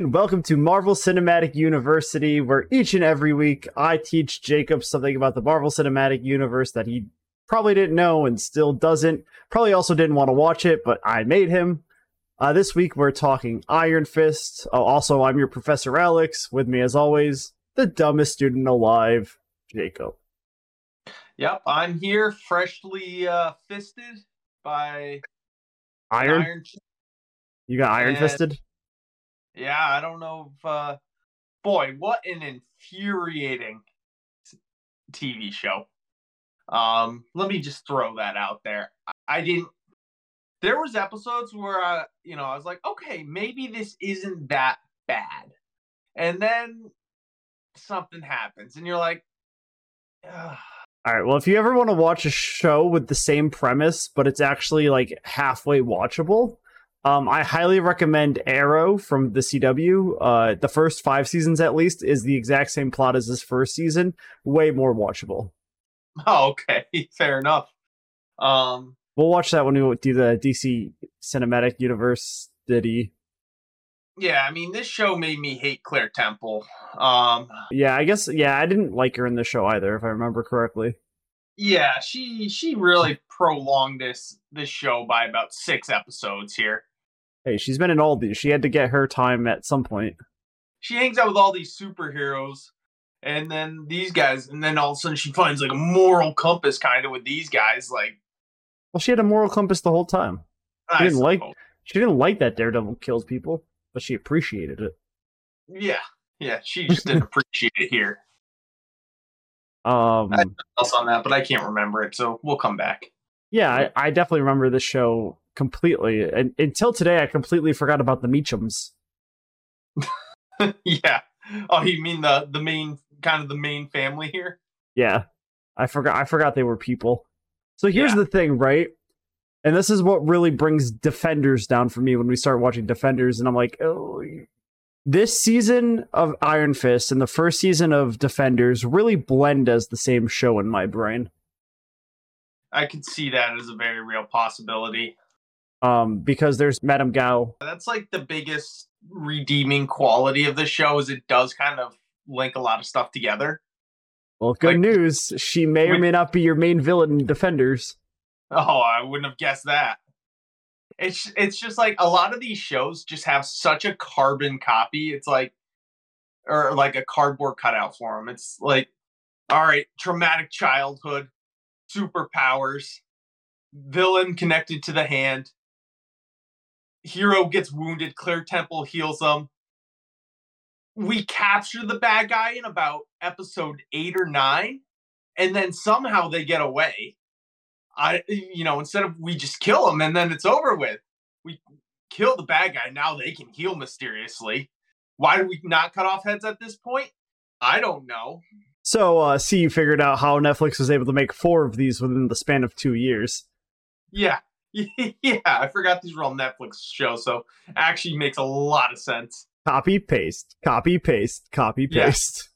and welcome to Marvel Cinematic University, where each and every week I teach Jacob something about the Marvel Cinematic Universe that he probably didn't know and still doesn't. Probably also didn't want to watch it, but I made him. Uh, this week we're talking Iron Fist. Oh, also, I'm your Professor Alix. With me, as always, the dumbest student alive, Jacob. Yep, I'm here, freshly uh, fisted by Iron. Iron. You got Iron And- Fisted. Yeah, I don't know if. Uh, boy, what an infuriating TV show. Um, let me just throw that out there. I- I didn't. There was episodes where I, you know, I was like, okay, maybe this isn't that bad, and then something happens, and you're like, Ugh. All right. Well, if you ever want to watch a show with the same premise, but it's actually like halfway watchable, um, I highly recommend Arrow from the CW. Uh, the first five seasons, at least, is the exact same plot as this first season. Way more watchable. oh, okay, fair enough. Um, We'll watch that when we do the DC Cinematic Universe Diddy. yeah, I mean, this show made me hate Claire Temple. Um, Yeah, I guess. Yeah, I didn't like her in the show either, if I remember correctly. yeah, she she really prolonged this this show by about six episodes here. Hey, she's been in all these. She had to get her time at some point. She hangs out with all these superheroes, and then these guys, and then all of a sudden she finds like a moral compass kind of with these guys. Like, Well, she had a moral compass the whole time. I didn't like- She didn't like that Daredevil kills people, but she appreciated it. yeah, yeah, she just didn't appreciate it here. Um, I- Else on that, but I can't remember it, so we'll come back. yeah, I, I definitely remember this show completely. And until today, I completely forgot about the Meachums. yeah. Oh, you mean the the main kind of the main family here? Yeah, I forgot. I forgot they were people. So here's Yeah. the thing, right? And this is what really brings Defenders down for me when we start watching Defenders, and I'm like, oh. This season of Iron Fist and the first season of Defenders really blend as the same show in my brain. I could see that as a very real possibility. Um, because there's Madame Gao. That's like the biggest redeeming quality of the show is it does kind of link a lot of stuff together. Well, good Like- news. She may or may not be your main villain in Defenders. Oh, I wouldn't have guessed that. It's it's just like a lot of these shows just have such a carbon copy. It's like or like a cardboard cutout for them. It's like all right, traumatic childhood, superpowers, villain connected to the hand. Hero gets wounded, Claire Temple heals them. We capture the bad guy in about episode 8 or 9 and then somehow they get away. I, you know, instead of we just kill him and then it's over with, we kill the bad guy. Now they can heal mysteriously. Why do we not cut off heads at this point? I don't know. So, uh, see, you figured out how Netflix was able to make four of these within the span of two years. Yeah, yeah. I forgot these were all Netflix shows, so actually makes a lot of sense. Copy, paste, copy, paste, copy, Yeah. paste.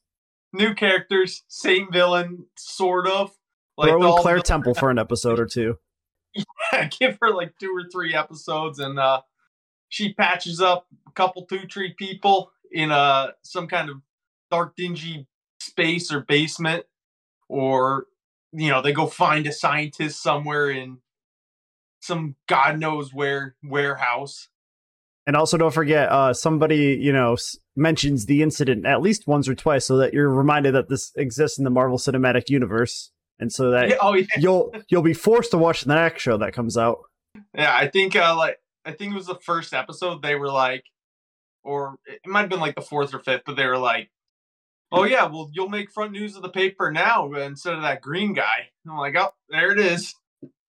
New characters, same villain, sort of. Throw in Claire Temple for an episode or two. Yeah, give her like two or three episodes and uh she patches up a couple two tree people in uh some kind of dark dingy space or basement or you know they go find a scientist somewhere in some god knows where warehouse. And also, don't forget, uh, somebody you know s- mentions the incident at least once or twice, so that you're reminded that this exists in the Marvel Cinematic Universe, and so that yeah, oh yeah, you'll you'll be forced to watch the next show that comes out. yeah i think uh like i think it was the first episode they were like or it might have been like the fourth or fifth but they were like oh yeah well you'll make front news of the paper now instead of that green guy. And i'm like oh there it is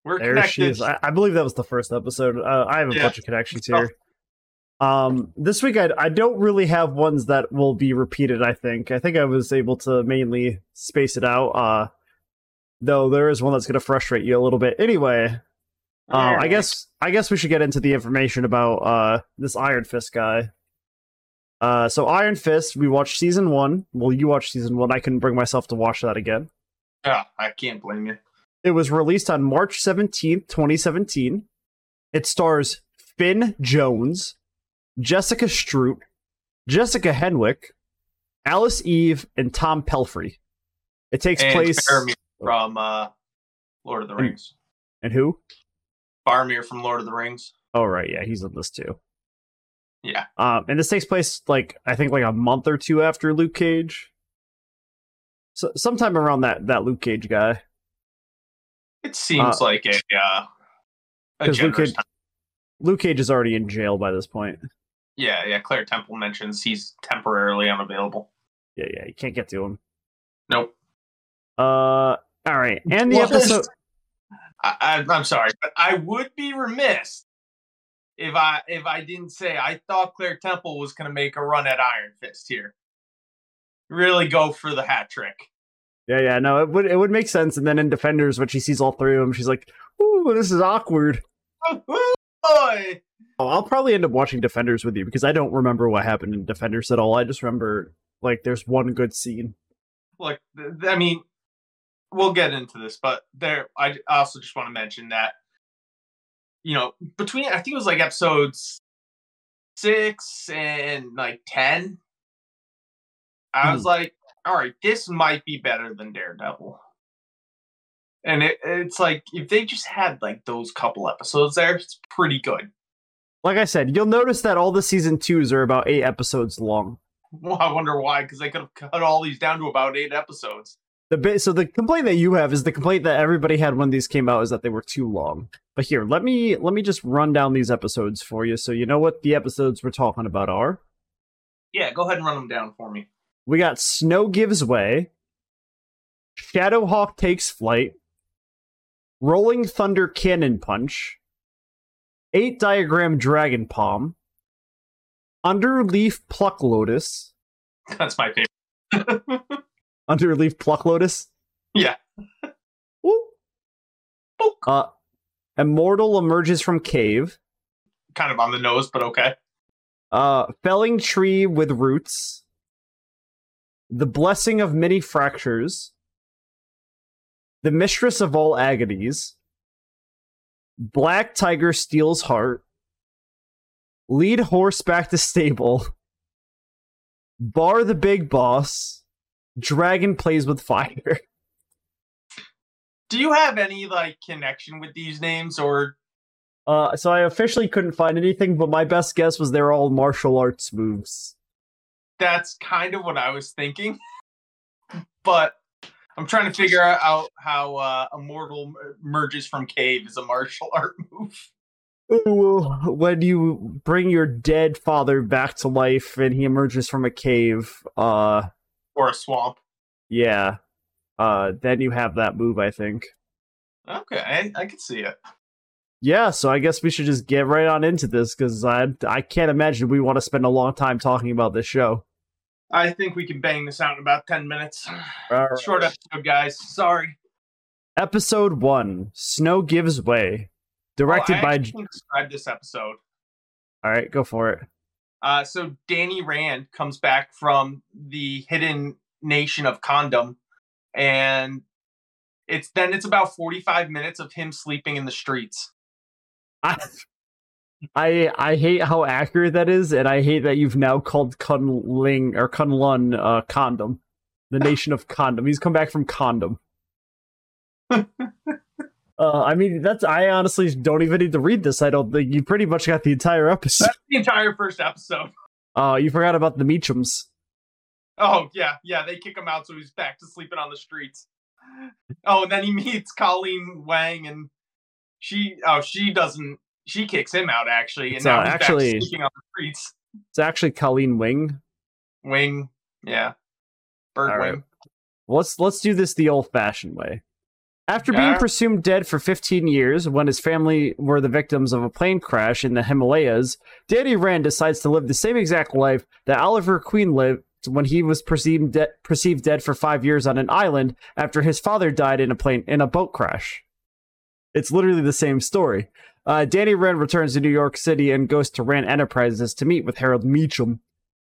we're There connected she is. I, I believe that was the first episode. Uh, I have a Yeah. bunch of connections here. Um, this week I I don't really have ones that will be repeated. I think I think I was able to mainly space it out. Uh, though there is one that's going to frustrate you a little bit. Anyway, uh, I guess I guess we should get into the information about uh this Iron Fist guy. Uh, so Iron Fist, we watched season one. Well, you watched season one. I couldn't bring myself to watch that again. yeah i can't blame you It was released on March 17th, 2017. It stars Finn Jones, Jessica Stroup, Jessica Henwick, Alice Eve, and Tom Pelphrey. It takes And place. Faramir from uh, Lord of the Rings. And who? Faramir from Lord of the Rings. Oh right, yeah, he's in this too. Yeah. Um, and this takes place like I think like a month or two after Luke Cage. So sometime around that that Luke Cage guy. It seems like a uh, a 'cause Luke Cage- time. Luke Cage is already in jail by this point. Yeah, yeah. Claire Temple mentions he's temporarily unavailable. Yeah, yeah, you can't get to him. Nope. Uh, all right, and the Well, there's- episode. I, I, I'm sorry, but I would be remiss if I if I didn't say I thought Claire Temple was going to make a run at Iron Fist here. Really go for the hat trick. Yeah, yeah, no, it would it would make sense. And then in Defenders, when she sees all three of them, she's like, "Ooh, this is awkward." Boy, Oh, I'll probably end up watching Defenders with you because I don't remember what happened in Defenders at all. I just remember like there's one good scene. look, I mean, we'll get into this, but there, I I also just want to mention that, you know, between I think it was like episodes six and like ten, I was hmm. like, all right, this might be better than Daredevil. And it, it's like if they just had like those couple episodes there, it's pretty good. Like I said, you'll notice that all the season twos are about eight episodes long. Well, I wonder why, because they could have cut all these down to about eight episodes. The bit, so the complaint that you have is the complaint that everybody had when these came out is that they were too long. But here, let me let me just run down these episodes for you so you know what the episodes we're talking about are. Yeah, go ahead and run them down for me. We got Snow Gives Way, Shadowhawk Takes Flight, Rolling Thunder Cannon Punch, Eight Diagram Dragon Palm, Underleaf Pluck Lotus, That's my favorite. Underleaf Pluck Lotus. Yeah. Book. Uh, Immortal emerges from cave. kind of on the nose, but okay. Uh, felling tree with roots. The blessing of many fractures. The mistress of all agonies. Black tiger steals heart. Lead horse back to stable. Bar the big boss. Dragon plays with fire. Do you have any like connection with these names, or Uh, so I officially couldn't find anything, but my best guess was they're all martial arts moves. That's kind of what I was thinking? but I'm trying to figure out how uh, Immortal merges from cave is a martial art move. Well, when you bring your dead father back to life and he emerges from a cave, uh, Or a swamp. yeah, uh, then you have that move, I think. Okay, I, I can see it. Yeah, so I guess we should just get right on into this because I I can't imagine we want to spend a long time talking about this show. I think we can bang this out in about 10 minutes. Right. Short episode, guys. Sorry. Episode one: Snow Gives Way, directed Oh, I by. can describe this episode. All right, go for it. Uh, so Danny Rand comes back from the hidden nation of Condom, and it's then it's about forty five minutes of him sleeping in the streets. I, I I hate how accurate that is, and I hate that you've now called Kunling or Kunlun uh, condom, the nation of condom. He's come back from condom. uh, I mean, that's I honestly don't even need to read this. I don't think you pretty much got the entire episode. That's the entire first episode. Uh, you forgot about the Meachums. Oh yeah, yeah. They kick him out, so he's back to sleeping on the streets. Oh, and then he meets Colleen Wang, and she oh she doesn't she kicks him out actually, and It's, now uh, he's actually- back sleeping on the streets. It's actually Colleen Wing. Wing, yeah, bird All right. wing. Let's let's do this the old-fashioned way. After being presumed dead for 15 years, when his family were the victims of a plane crash in the Himalayas, Danny Rand decides to live the same exact life that Oliver Queen lived when he was perceived de- perceived dead for five years on an island after his father died in a plane in a boat crash. It's literally the same story. Uh, Danny Rand returns to New York City and goes to Rand Enterprises to meet with Harold Meachum,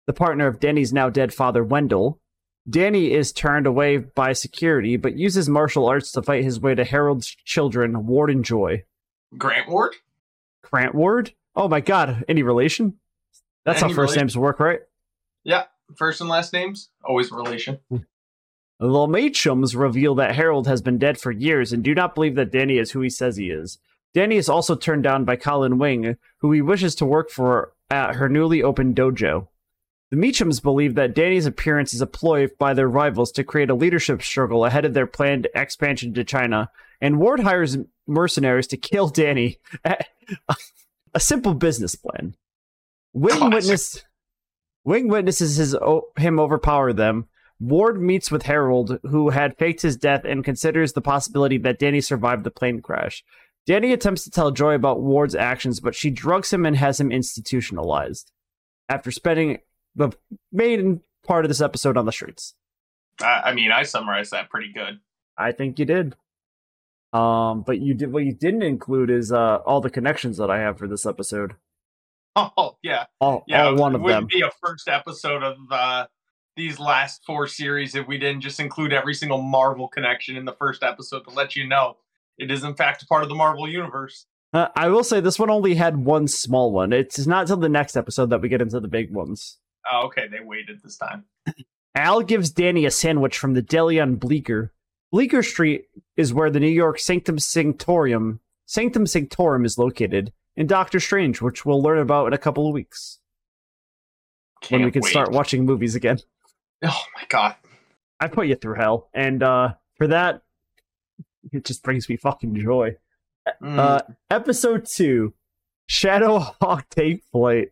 the partner of Danny's now dead father Wendell. Danny is turned away by security, but uses martial arts to fight his way to Harold's children, Ward and Joy. Grant Ward. Grant Ward? Oh my god, any relation? That's Any how first relation? names work, right? Yeah, first and last names always relation. The Meachums reveal that Harold has been dead for years and do not believe that Danny is who he says he is. Danny is also turned down by Colin Wing, who he wishes to work for at her newly opened dojo. The Meachums believe that Danny's appearance is a ploy by their rivals to create a leadership struggle ahead of their planned expansion to China, and Ward hires mercenaries to kill Danny. a simple business plan. Wing witness Wing witnesses his him overpower them. Ward meets with Harold, who had faked his death, and considers the possibility that Danny survived the plane crash. Danny attempts to tell Joy about Ward's actions, but she drugs him and has him institutionalized. After spending the main part of this episode on the streets. I, mean, I summarized that pretty good. I think you did. Um, but you did what you didn't include is uh all the connections that I have for this episode. Oh yeah, all, yeah, all one of them. wouldn't. Be a first episode of uh these last four series if we didn't just include every single Marvel connection in the first episode to let you know it is in fact a part of the Marvel universe. Uh, I will say this one only had one small one. It's not until the next episode that we get into the big ones. Oh, okay, they waited this time. Al gives Danny a sandwich from the deli on Bleecker. Bleecker Street is where the New York Sanctum Sanctorum Sanctum Sanctorum is located in Doctor Strange, which we'll learn about in a couple of weeks. Can't when we can wait. start watching movies again. Oh my god. I put you through hell. And uh for that it just brings me fucking joy. Mm. Uh episode two, Shadow Hawk Take Flight.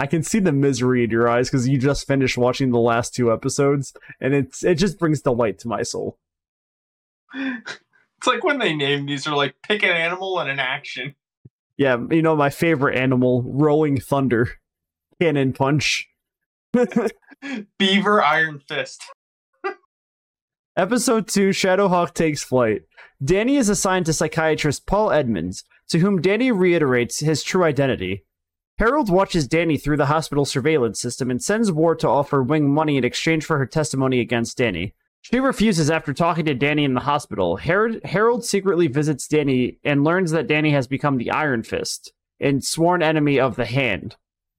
I can see the misery in your eyes because you just finished watching the last two episodes, and it's it just brings delight to my soul. it's like when they name these are like pick an animal and an action. Yeah, you know my favorite animal, Rolling Thunder, Cannon Punch. Beaver Iron Fist. Episode 2 Shadowhawk takes flight. Danny is assigned to psychiatrist Paul Edmonds, to whom Danny reiterates his true identity. Harold watches Danny through the hospital surveillance system and sends Ward to offer Wing money in exchange for her testimony against Danny. She refuses after talking to Danny in the hospital. Harold, Harold secretly visits Danny and learns that Danny has become the Iron Fist and sworn enemy of the Hand.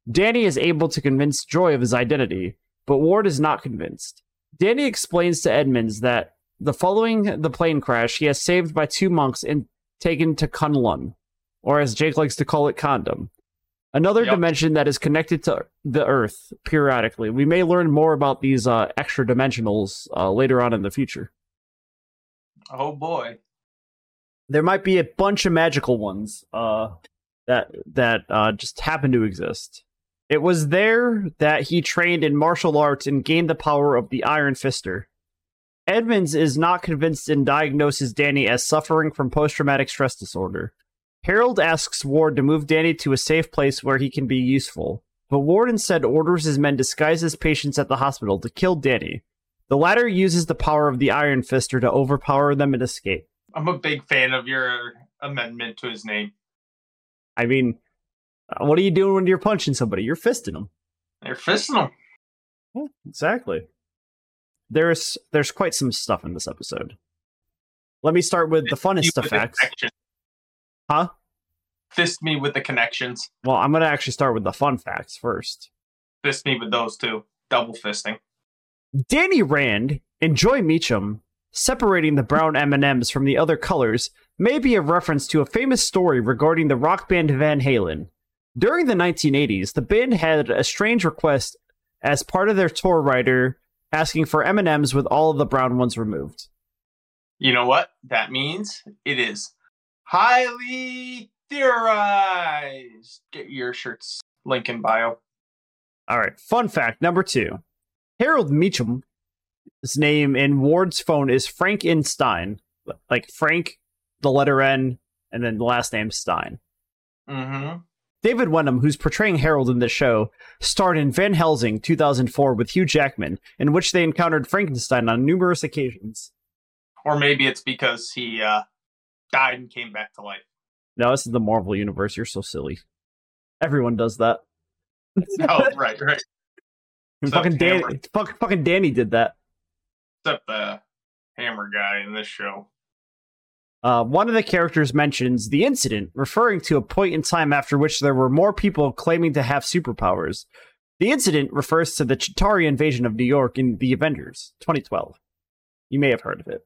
Danny is able to convince Joy of his identity, but Ward is not convinced. Danny explains to Edmonds that the following the plane crash, he has saved by two monks and taken to Kunlun, or as Jake likes to call it, Condom. Another Yep. dimension that is connected to the Earth periodically. We may learn more about these uh, extra dimensionals uh, later on in the future. Oh boy. There might be a bunch of magical ones uh, that that uh, just happen to exist. It was there that he trained in martial arts and gained the power of the Iron Fister. Edmonds is not convinced and diagnoses Danny as suffering from post traumatic stress disorder. Harold asks Ward to move Danny to a safe place where he can be useful, but Ward instead orders his men disguised as patients at the hospital to kill Danny. The latter uses the power of the Iron Fister to overpower them and escape. I'm a big fan of your amendment to his name. I mean, Uh, what are you doing when you're punching somebody? You're fisting them. You're fisting him. Exactly. There's there's quite some stuff in this episode. Let me start with the funnest With the effects. Huh? Fist me with the connections. Well, I'm gonna actually start with the fun facts first. Fist me with those two. Double fisting. Danny Rand and Joy Meachum separating the brown M&Ms from the other colors may be a reference to a famous story regarding the rock band Van Halen. During the 1980s, the band had a strange request as part of their tour rider asking for M&Ms with all of the brown ones removed. You know what that means? It is highly theorized. Get your shirts link in bio. All right, fun fact number 2. Harold Meachum his name in Ward's phone is Frank N. Stein, like Frank the letter N and then the last name Stein. Mm-hmm. David Wenham, who's portraying Harold in this show, starred in Van Helsing 2004 with Hugh Jackman, in which they encountered Frankenstein on numerous occasions. Or maybe it's because he uh, died and came back to life. No, this is the Marvel Universe. You're so silly. Everyone does that. Oh, right, right. Fucking, Dan- Hammer. fuck, fucking Danny did that. Except the hammer guy in this show. Uh, one of the characters mentions the incident, referring to a point in time after which there were more people claiming to have superpowers. The incident refers to the Chitauri invasion of New York in The Avengers 2012. You may have heard of it.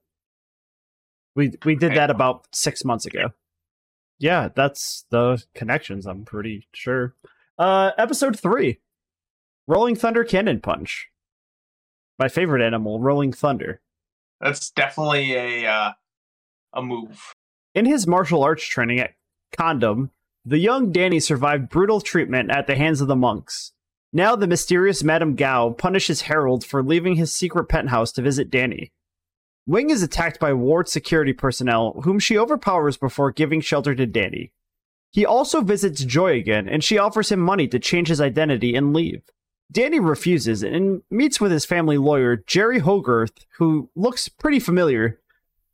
We we did that about six months ago. Yeah, that's the connections. I'm pretty sure. Uh, episode three, Rolling Thunder Cannon Punch. My favorite animal, Rolling Thunder. That's definitely a uh, a move. In his martial arts training at Condom, the young Danny survived brutal treatment at the hands of the monks. Now, the mysterious Madame Gao punishes Harold for leaving his secret penthouse to visit Danny. Wing is attacked by ward security personnel, whom she overpowers before giving shelter to Danny. He also visits Joy again, and she offers him money to change his identity and leave. Danny refuses and meets with his family lawyer, Jeri Hogarth, who looks pretty familiar,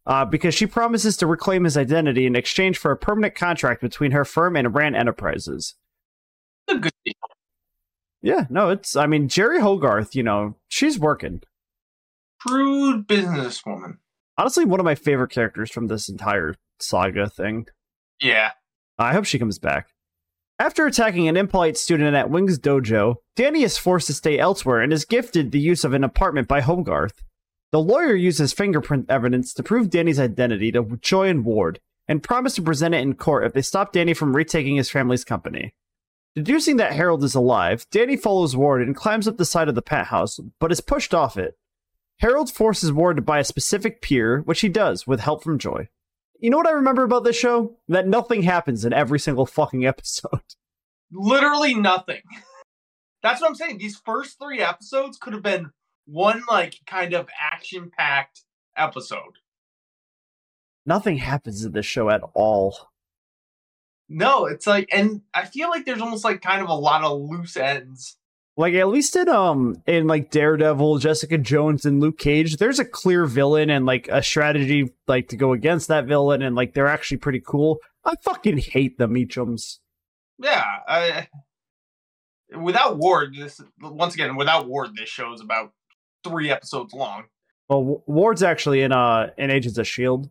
uh, because she promises to reclaim his identity in exchange for a permanent contract between her firm and Rand Enterprises. A good deal. Yeah, no, it's, I mean, Jeri Hogarth, you know, she's working. Shrewd businesswoman. Honestly, one of my favorite characters from this entire saga thing. Yeah. I hope she comes back. After attacking an impolite student at Wing's dojo, Danny is forced to stay elsewhere and is gifted the use of an apartment by Hogarth. The lawyer uses fingerprint evidence to prove Danny's identity to Joy and Ward, and promise to present it in court if they stop Danny from retaking his family's company. Deducing that Harold is alive, Danny follows Ward and climbs up the side of the penthouse, but is pushed off it. Harold forces Ward to buy a specific pier, which he does with help from Joy. You know what I remember about this show? That nothing happens in every single fucking episode. Literally nothing. That's what I'm saying. These first three episodes could have been one like kind of action packed episode. Nothing happens in this show at all. No, it's like, and I feel like there's almost like kind of a lot of loose ends. Like at least in um in like Daredevil, Jessica Jones, and Luke Cage, there's a clear villain and like a strategy like to go against that villain, and like they're actually pretty cool. I fucking hate the Meachums. Yeah, I, without Ward, this once again without Ward, this show is about three episodes long. Well, Ward's actually in uh in Agents of Shield.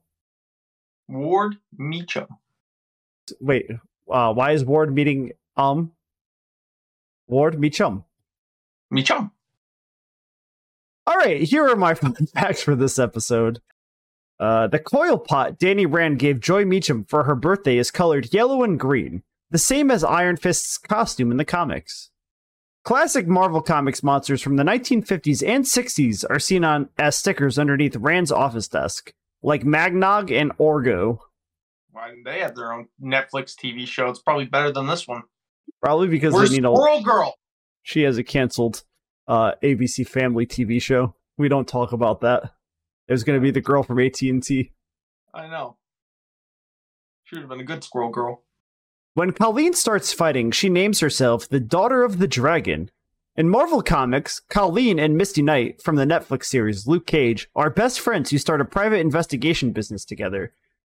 Ward Meachum. Wait, uh, why is Ward meeting um Ward Meachum? Meachum. All right, here are my fun facts for this episode. Uh, the coil pot Danny Rand gave Joy Meachum for her birthday is colored yellow and green, the same as Iron Fist's costume in the comics. Classic Marvel Comics monsters from the 1950s and 60s are seen on as stickers underneath Rand's office desk, like Magnog and Orgo. Why didn't they have their own Netflix TV show? It's probably better than this one. Probably because Where's they need a. Squirrel Girl? She has a canceled uh, ABC Family TV show. We don't talk about that. It was going to be the girl from AT and T. I know. Should have been a good Squirrel Girl. When Colleen starts fighting, she names herself the Daughter of the Dragon. In Marvel Comics, Colleen and Misty Knight from the Netflix series Luke Cage are best friends who start a private investigation business together.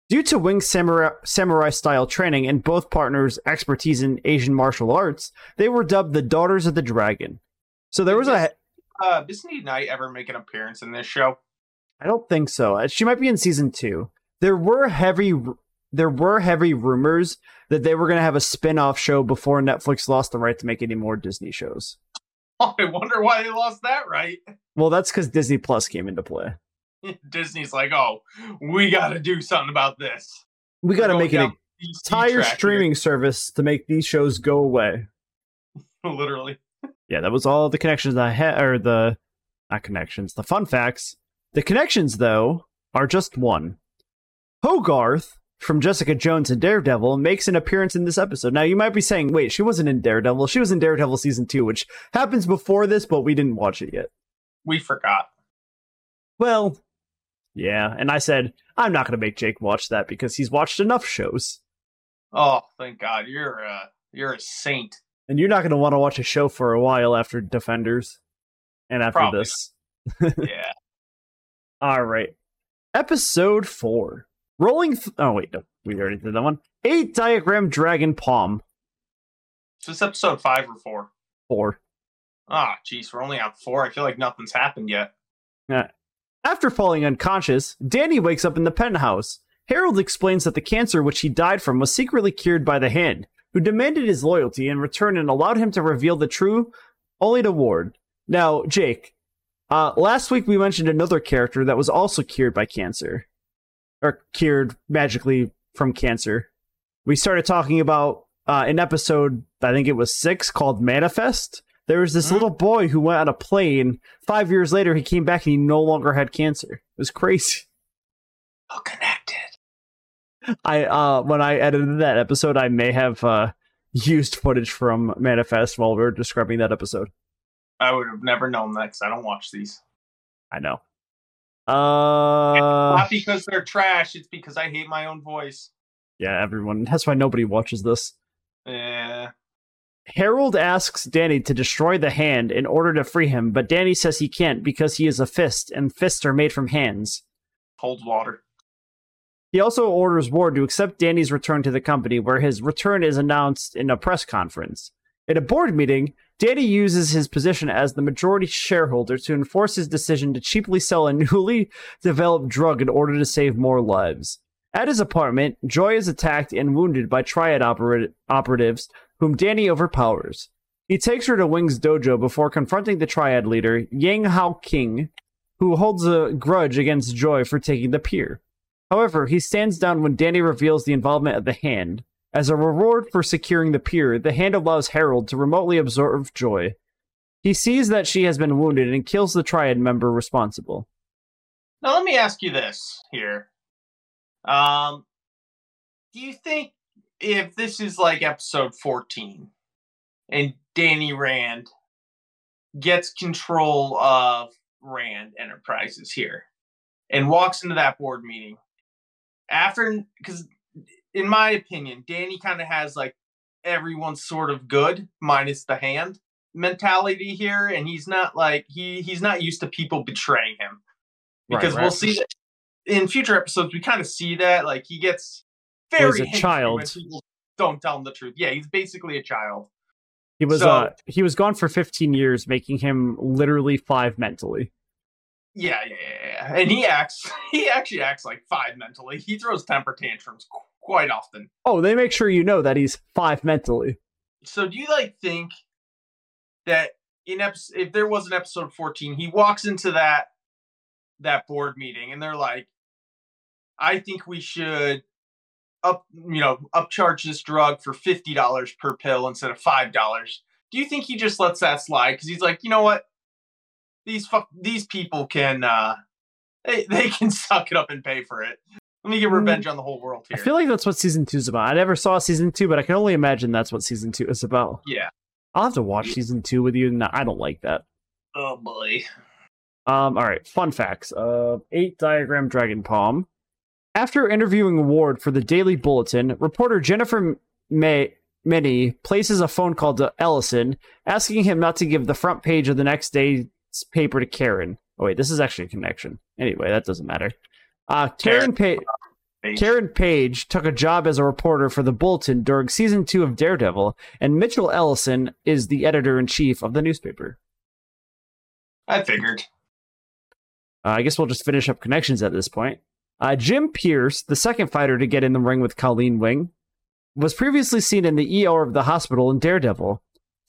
Due to Wing samurai style training and both partners' expertise in Asian martial arts, they were dubbed the Daughters of the Dragon. So there was a. Uh, Misty Knight ever make an appearance in this show? I don't think so. Uh, She might be in season two. There were heavy. There were heavy rumors that they were going to have a spin-off show before Netflix lost the right to make any more Disney shows. Oh, I wonder why they lost that right. Well, that's because Disney Plus came into play. Disney's like, oh, we got to do something about this. We got to make an entire track here." streaming service to make these shows go away. Literally. Yeah, that was all the connections I had, or the not connections, the fun facts. The connections, though, are just one. Hogarth from Jessica Jones and Daredevil makes an appearance in this episode. Now, you might be saying, wait, she wasn't in Daredevil. She was in Daredevil season two, which happens before this, but we didn't watch it yet. We forgot. Well, yeah, and I said, I'm not going to make Jake watch that because he's watched enough shows. Oh, thank God. You're a, you're a saint. And you're not going to want to watch a show for a while after Defenders and after Probably this. Yeah. All right. Episode four. Rolling. Th- oh, wait. No, we already did that one. Eight Diagram Dragon Palm. Is this episode five or four? Four. Ah, jeez, we're only on four. I feel like nothing's happened yet. After falling unconscious, Danny wakes up in the penthouse. Harold explains that the cancer which he died from was secretly cured by the Hand, who demanded his loyalty in return and allowed him to reveal the true only to Ward. Now, Jake, uh, last week we mentioned another character that was also cured by cancer, or cured magically from cancer. We started talking about uh, an episode, I think it was six, called Manifest. There was this Mhm. little boy who went on a plane. Five years later, he came back and he no longer had cancer. It was crazy. Oh, connected. I uh when I edited that episode, I may have uh used footage from Manifest while we were describing that episode. I would have never known that because I don't watch these. I know. Uh Not because they're trash. It's because I hate my own voice. yeah, everyone. That's why nobody watches this. Yeah. Harold asks Danny to destroy the hand in order to free him, but Danny says he can't because he is a fist, and fists are made from hands. Holds water. He also orders Ward to accept Danny's return to the company, where his return is announced in a press conference. At a board meeting, Danny uses his position as the majority shareholder to enforce his decision to cheaply sell a newly developed drug in order to save more lives. At his apartment, Joy is attacked and wounded by Triad operat- operatives, whom Danny overpowers. He takes her to Wing's dojo before confronting the Triad leader, Yang Hao King, who holds a grudge against Joy for taking the pier. However, he stands down when Danny reveals the involvement of the hand. As a reward for securing the pier, the hand allows Harold to remotely observe Joy. He sees that she has been wounded and kills the Triad member responsible. Now let me ask you this here. Um, do you think if this is like episode 14 and Danny Rand gets control of Rand Enterprises here and walks into that board meeting after because in my opinion, Danny kind of has like everyone's sort of good minus the hand mentality here and he's not like he he's not used to people betraying him. Because Right, we'll see that in future episodes we kind of see that like he gets very a child. when people don't tell him the truth. Yeah he's basically a child. He was So- uh he was gone for 15 years, making him literally five mentally. yeah yeah yeah, and he acts he actually acts like five mentally. He throws temper tantrums quite often. Oh, they make sure you know that he's five mentally. so do you like think that in episode if there was an episode 14 he walks into that that board meeting and they're like i think we should up you know upcharge this drug for $50 per pill instead of $5 do you think he just lets that slide? Because he's like you know what? These fuck these people can uh they, they can suck it up and pay for it let me get Mm. revenge on the whole world I feel like that's what season two is about. I never saw season two, but I can only imagine that's what season two is about. yeah I'll have to watch season two with you. No, I don't like that. oh boy Um, all right, fun facts. Uh, eight diagram dragon palm. After interviewing Ward for the Daily Bulletin, reporter Jennifer May Minnie places a phone call to Ellison, asking him not to give the front page of the next day's paper to Karen. Oh wait, this is actually a connection. Anyway, that doesn't matter. Uh, Karen pa- Page. Karen Page took a job as a reporter for the Bulletin during season two of Daredevil, and Mitchell Ellison is the editor in chief of the newspaper. i figured Uh, I guess we'll just finish up connections at this point. Uh, Jim Pierce, the second fighter to get in the ring with Colleen Wing, was previously seen in the ER of the hospital in Daredevil.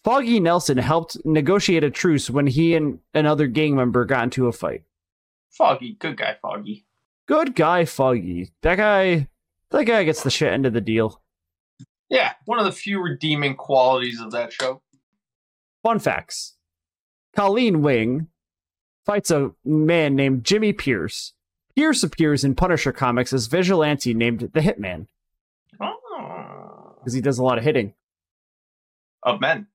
Foggy Nelson helped negotiate a truce when he and another gang member got into a fight. foggy good guy foggy Good guy, Foggy. That guy, that guy gets the shit end of the deal. Yeah, one of the few redeeming qualities of that show. Fun facts: Colleen Wing fights a man named Jimmy Pierce. Pierce appears in Punisher comics as vigilante named the Hitman Oh. because he does a lot of hitting. Of men.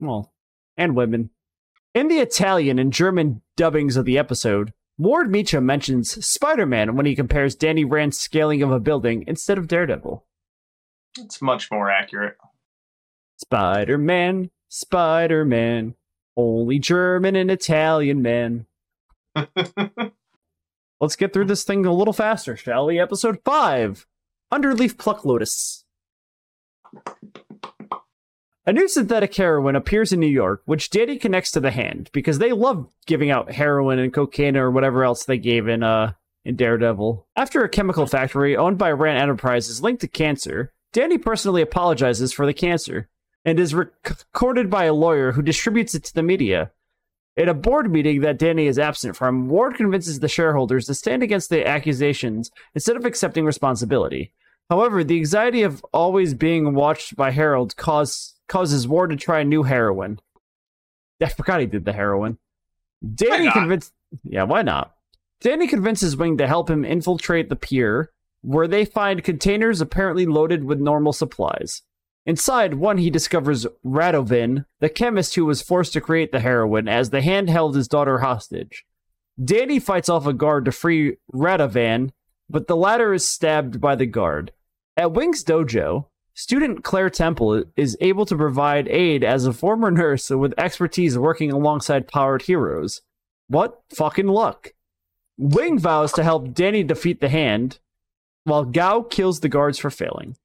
Well, and women. In the Italian and German dubbings of the episode, Ward Meachum mentions Spider Man when he compares Danny Rand's scaling of a building instead of Daredevil. It's much more accurate. Spider Man, Spider Man, only German and Italian man. Let's get through this thing a little faster, shall we? Episode 5 Underleaf Pluck Lotus. A new synthetic heroin appears in New York, which Danny connects to the hand because they love giving out heroin and cocaine or whatever else they gave in uh in Daredevil. After a chemical factory owned by Rand Enterprises linked to cancer, Danny personally apologizes for the cancer. and is recorded by a lawyer who distributes it to the media. In a board meeting that Danny is absent from, Ward convinces the shareholders to stand against the accusations instead of accepting responsibility. However, the anxiety of always being watched by Harold cause, causes Ward to try a new heroin. I forgot he did the heroin. Danny convinced. Yeah, why not? Danny convinces Wing to help him infiltrate the pier, where they find containers apparently loaded with normal supplies. Inside one, he discovers Radovan, the chemist who was forced to create the heroin, as the hand held his daughter hostage. Danny fights off a guard to free Radovan, but the latter is stabbed by the guard. At Wing's dojo, student Claire Temple is able to provide aid as a former nurse with expertise working alongside powered heroes. What fucking luck! Wing vows to help Danny defeat the hand, while Gao kills the guards for failing.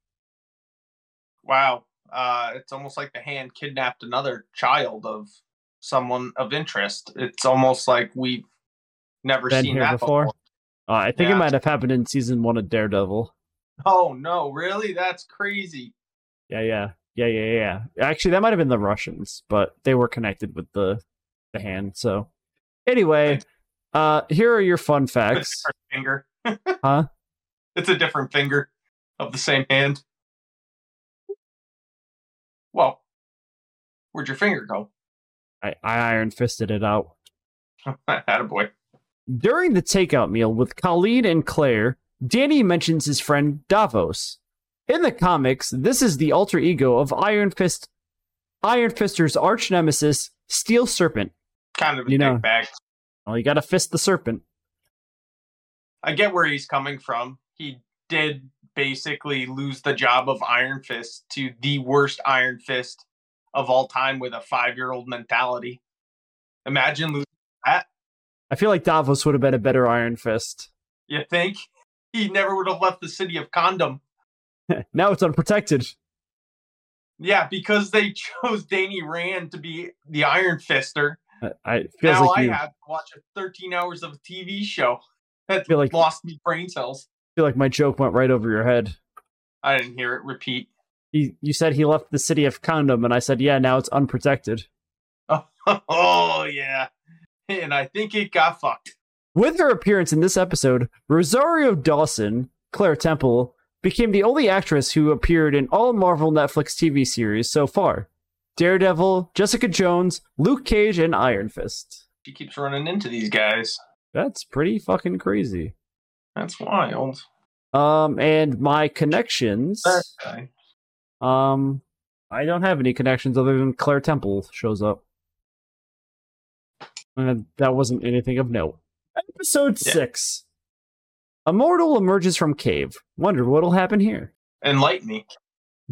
Wow. Uh, it's almost like the hand kidnapped another child of someone of interest. It's almost like we've never Been seen here that before? before. Uh, I think it might have happened in season one of Daredevil. Oh no, really? That's crazy. Yeah, yeah, yeah, yeah, yeah. Actually, that might have been the Russians, but they were connected with the the hand. So, anyway, uh, here are your fun a facts. finger. Huh? It's a different finger of the same hand. Well, where'd your finger go? I, I iron fisted it out. Attaboy. During the takeout meal with Colleen and Claire, Danny mentions his friend Davos. In the comics, this is the alter ego of Iron Fist, Iron Fister's arch nemesis, Steel Serpent. Kind of a You know. bag. Well, you gotta fist the serpent. I get where he's coming from. He did basically lose the job of Iron Fist to the worst Iron Fist of all time with a five year old mentality. Imagine losing that. I feel like Davos would have been a better Iron Fist. You think? He never would have left the city of Condom. now it's unprotected. Yeah, because they chose Danny Rand to be the Iron Fister. I- now like I you have to watch a 13 hours of a TV show that feel like lost me brain cells. I feel like my joke went right over your head. I didn't hear it repeat. He, you said he left the city of Condom, and I said, yeah, now it's unprotected. Oh, yeah. And I think it got fucked. With her appearance in this episode, Rosario Dawson, Claire Temple, became the only actress who appeared in all Marvel Netflix TV series so far Daredevil, Jessica Jones, Luke Cage, and Iron Fist. She keeps running into these guys. That's pretty fucking crazy. That's wild. Um, and my connections. That guy. Um, I don't have any connections other than Claire Temple shows up. And that wasn't anything of note. Episode Yeah. six. A mortal emerges from cave. Wonder what'll happen here. Enlighten me.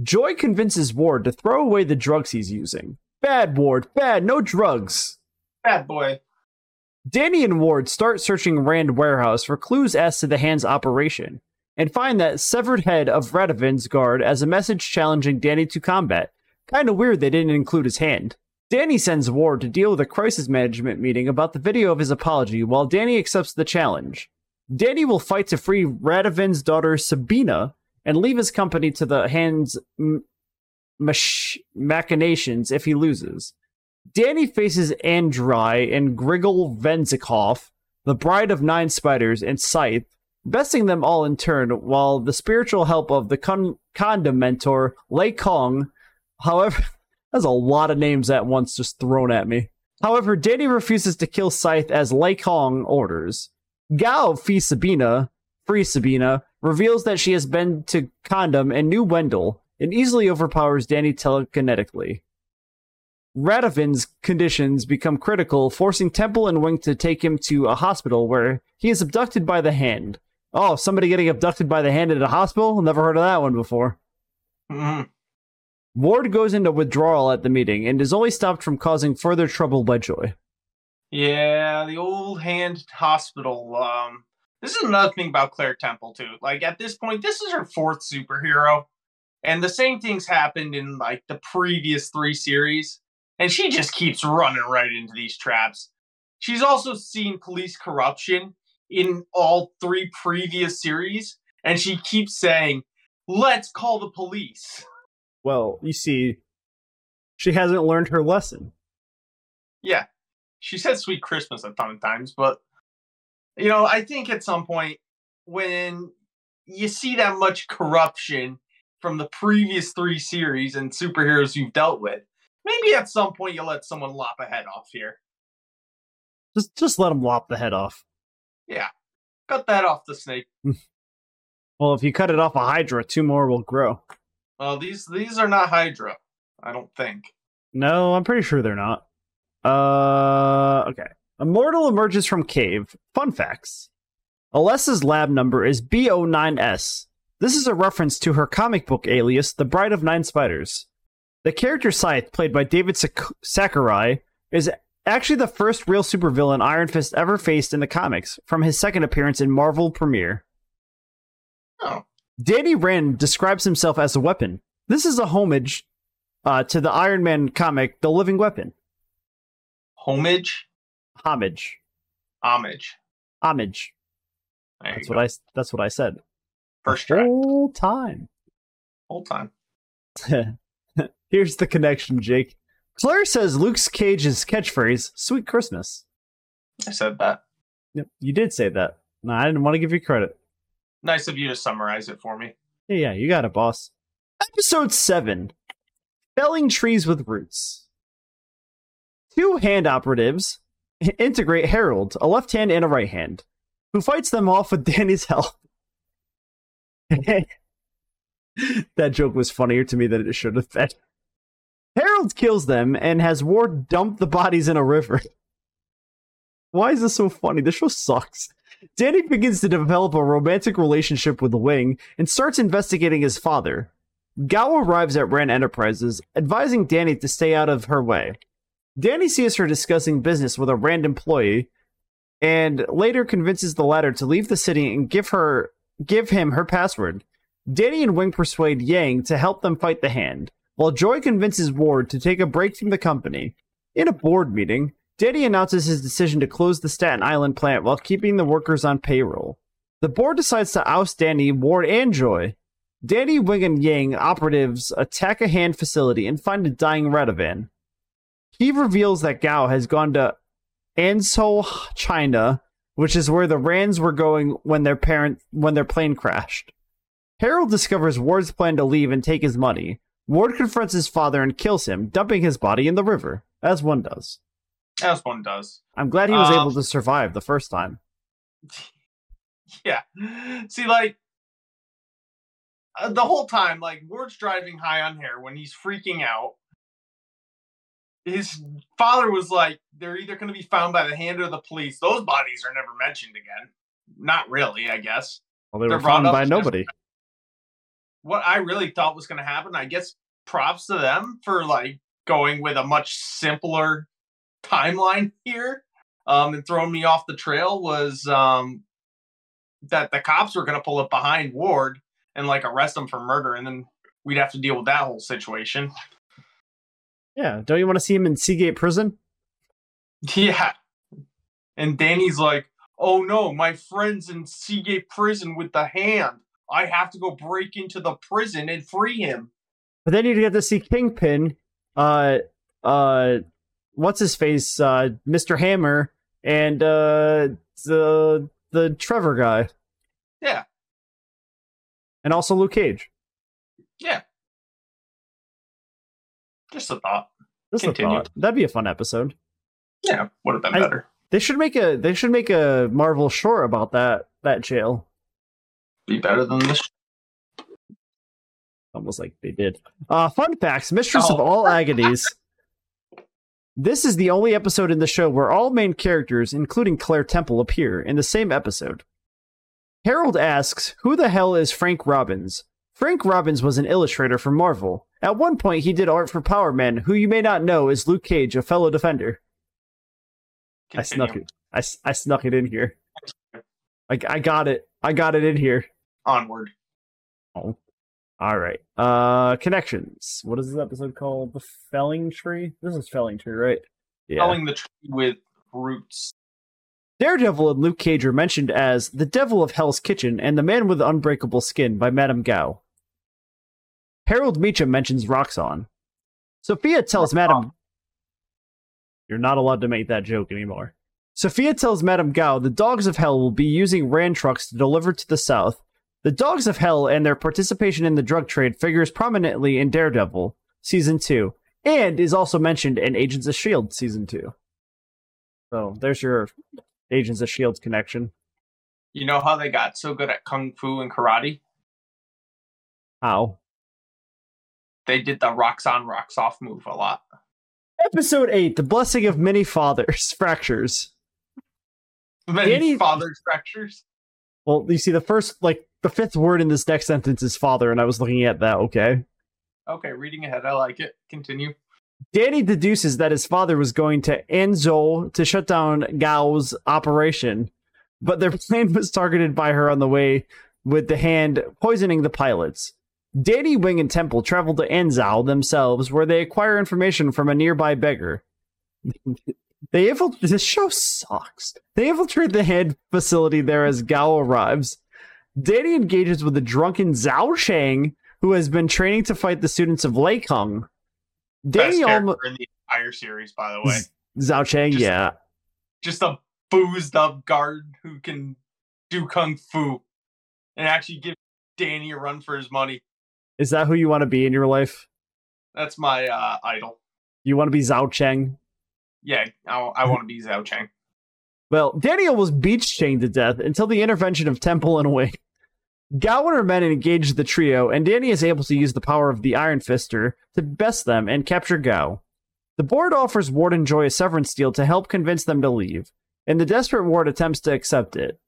Joy convinces Ward to throw away the drugs he's using. Bad, Ward. Bad. No drugs. Bad boy. Danny and Ward start searching Rand Warehouse for clues as to the hand's operation and find that severed head of Radovan's guard as a message challenging Danny to combat. Kinda weird they didn't include his hand. Danny sends Ward to deal with a crisis management meeting about the video of his apology while Danny accepts the challenge. Danny will fight to free Radovan's daughter Sabina and leave his company to the hand's m- mach- machinations if he loses. Danny faces Andrai and Grigol Venzikov, the Bride of Nine Spiders, and Scythe, besting them all in turn, while the spiritual help of the con- condom mentor, Lei Kong, however, that's a lot of names at once just thrown at me. However, Danny refuses to kill Scythe as Lei Kong orders. Gao Fee Sabina, free Sabina, reveals that she has been to Condom and knew Wendell, and easily overpowers Danny telekinetically. Radovan's conditions become critical, forcing Temple and Wing to take him to a hospital where he is abducted by the hand. Oh, somebody getting abducted by the hand at a hospital? Never heard of that one before. Mhm. Ward goes into withdrawal at the meeting and is only stopped from causing further trouble by Joy. Yeah, the old hand hospital. Um, this is another thing about Claire Temple too. Like at this point, this is her fourth superhero, and the same things happened in like the previous three series, and she just keeps running right into these traps. She's also seen police corruption in all three previous series, and she keeps saying, "Let's call the police." Well, you see, She hasn't learned her lesson. Yeah. She said sweet Christmas a ton of times, but you know, I think at some point when you see that much corruption from the previous three series and superheroes you've dealt with, maybe at some point you let someone lop a head off here. Just just let him lop the head off. Yeah. Cut that off the snake. Well, if you cut it off a Hydra, two more will grow. These these are not Hydra, I don't think. No, I'm pretty sure they're not. Uh, okay. Immortal emerges from cave. Fun facts. Alessa's lab number is B09S. This is a reference to her comic book alias, the Bride of Nine Spiders. The character Scythe, played by David Sak- Sakurai, is actually the first real supervillain Iron Fist ever faced in the comics, from his second appearance in Marvel Premiere. Oh. Danny Rand describes himself as a weapon. This is a homage uh, to the Iron Man comic, The Living Weapon. Homage? Homage. Homage. Homage. There That's what go. I. That's what I said. First try. Whole time. Whole time. Here's the connection, Jake. Claire says Luke Cage's catchphrase, "Sweet Christmas." I said that. Yep, you did say that. No, I didn't want to give you credit. Nice of you to summarize it for me. Yeah, you got it, boss. Episode 7 Felling Trees with Roots. Two hand operatives integrate Harold, a left hand and a right hand, who fights them off with Danny's help. that joke was funnier to me than it should have been. Harold kills them and has Ward dump the bodies in a river. Why is this so funny? This show sucks. Danny begins to develop a romantic relationship with Wing and starts investigating his father. Gao arrives at Rand Enterprises, advising Danny to stay out of her way. Danny sees her discussing business with a Rand employee, and later convinces the latter to leave the city and give her give him her password. Danny and Wing persuade Yang to help them fight the hand, while Joy convinces Ward to take a break from the company. In a board meeting, Danny announces his decision to close the Staten Island plant while keeping the workers on payroll. The board decides to oust Danny, Ward, and Joy. Danny, Wing, and Yang operatives attack a hand facility and find a dying Radovan. He reveals that Gao has gone to Anzhou, China, which is where the Rands were going when their parent when their plane crashed. Harold discovers Ward's plan to leave and take his money. Ward confronts his father and kills him, dumping his body in the river, as one does. As one does. I'm glad he was Um, able to survive the first time. Yeah. See, like, uh, the whole time, like, Ward's driving high on hair when he's freaking out. His father was like, they're either going to be found by the hand or the police. Those bodies are never mentioned again. Not really, I guess. Well, they they're were found by nobody. What I really thought was going to happen, I guess props to them for, like, going with a much simpler timeline here um, and throwing me off the trail was um, that the cops were going to pull up behind Ward and like arrest him for murder, and then we'd have to deal with that whole situation. Yeah, don't you want to see him in Seagate Prison? Yeah. And Danny's like, "Oh no, my friend's in Seagate prison with the hand. I have to go break into the prison and free him." But then you get to see Kingpin, uh, uh, what's his face, uh, Mr. Hammer, and uh, the the Trevor guy, Yeah, and also Luke Cage. yeah. Just a thought. Just a thought. That'd be a fun episode. Yeah, would have been I- better. They should make a they should make a Marvel short about that that jail. Be better than this. Almost like they did. Uh, fun facts: Mistress of Oh. all agonies. This is the only episode in the show where all main characters, including Claire Temple, appear in the same episode. Harold asks, Who the hell is Frank Robbins? Frank Robbins was an illustrator for Marvel. At one point, he did art for Power Man, who you may not know is Luke Cage, a fellow defender. I snuck Continue. it. I, I snuck it in here. I, I got it. I got it in here. Onward. Oh. All right. Uh, connections. What is this episode called? The Felling Tree. This is Felling Tree, right? Yeah. Felling the tree with roots. Daredevil and Luke Cage are mentioned as the Devil of Hell's Kitchen and the Man with Unbreakable Skin by Madame Gao. Harold Meachum mentions Roxxon. Sophia tells Madame. You're not allowed to make that joke anymore. Sophia tells Madame Gao the Dogs of Hell will be using Rand trucks to deliver to the south. The Dogs of Hell and their participation in the drug trade figures prominently in Daredevil season two, and is also mentioned in Agents of Shield season two. So there's your Agents of Shield connection. You know how they got so good at kung fu and karate? How? They did the rocks on, rocks off move a lot. Episode eight: The Blessing of Many Fathers Fractures. Many Danny... fathers fractures. Well, you see, the first, like, the fifth word in this next sentence is father, and I was looking at that. Okay. Okay, reading ahead. I like it. Continue. Danny deduces that his father was going to Anzhou to shut down Gao's operation, but their plane was targeted by her on the way with the hand poisoning the pilots. Danny, Wing, and Temple travel to Anzhou themselves, where they acquire information from a nearby beggar. they infiltrate. This show sucks. They infiltrate the hand facility there as Gao arrives. Danny engages with the drunken Zhao Chang, who has been training to fight the students of Lei Kung. Danny almost in the entire series, by the way. Zhao Chang, just, yeah, just a boozed up guard who can do kung fu and actually give Danny a run for his money. Is that who you want to be in your life? That's my uh, idol. You want to be Zhao Cheng? Yeah, I, I want to be Zhao Cheng. Well, Daniel was beach chained to death until the intervention of Temple and Wing. Gao and her men engage the trio, and Danny is able to use the power of the Iron Fister to best them and capture Gao. The board offers Ward and Joy a severance deal to help convince them to leave, and the desperate Ward attempts to accept it.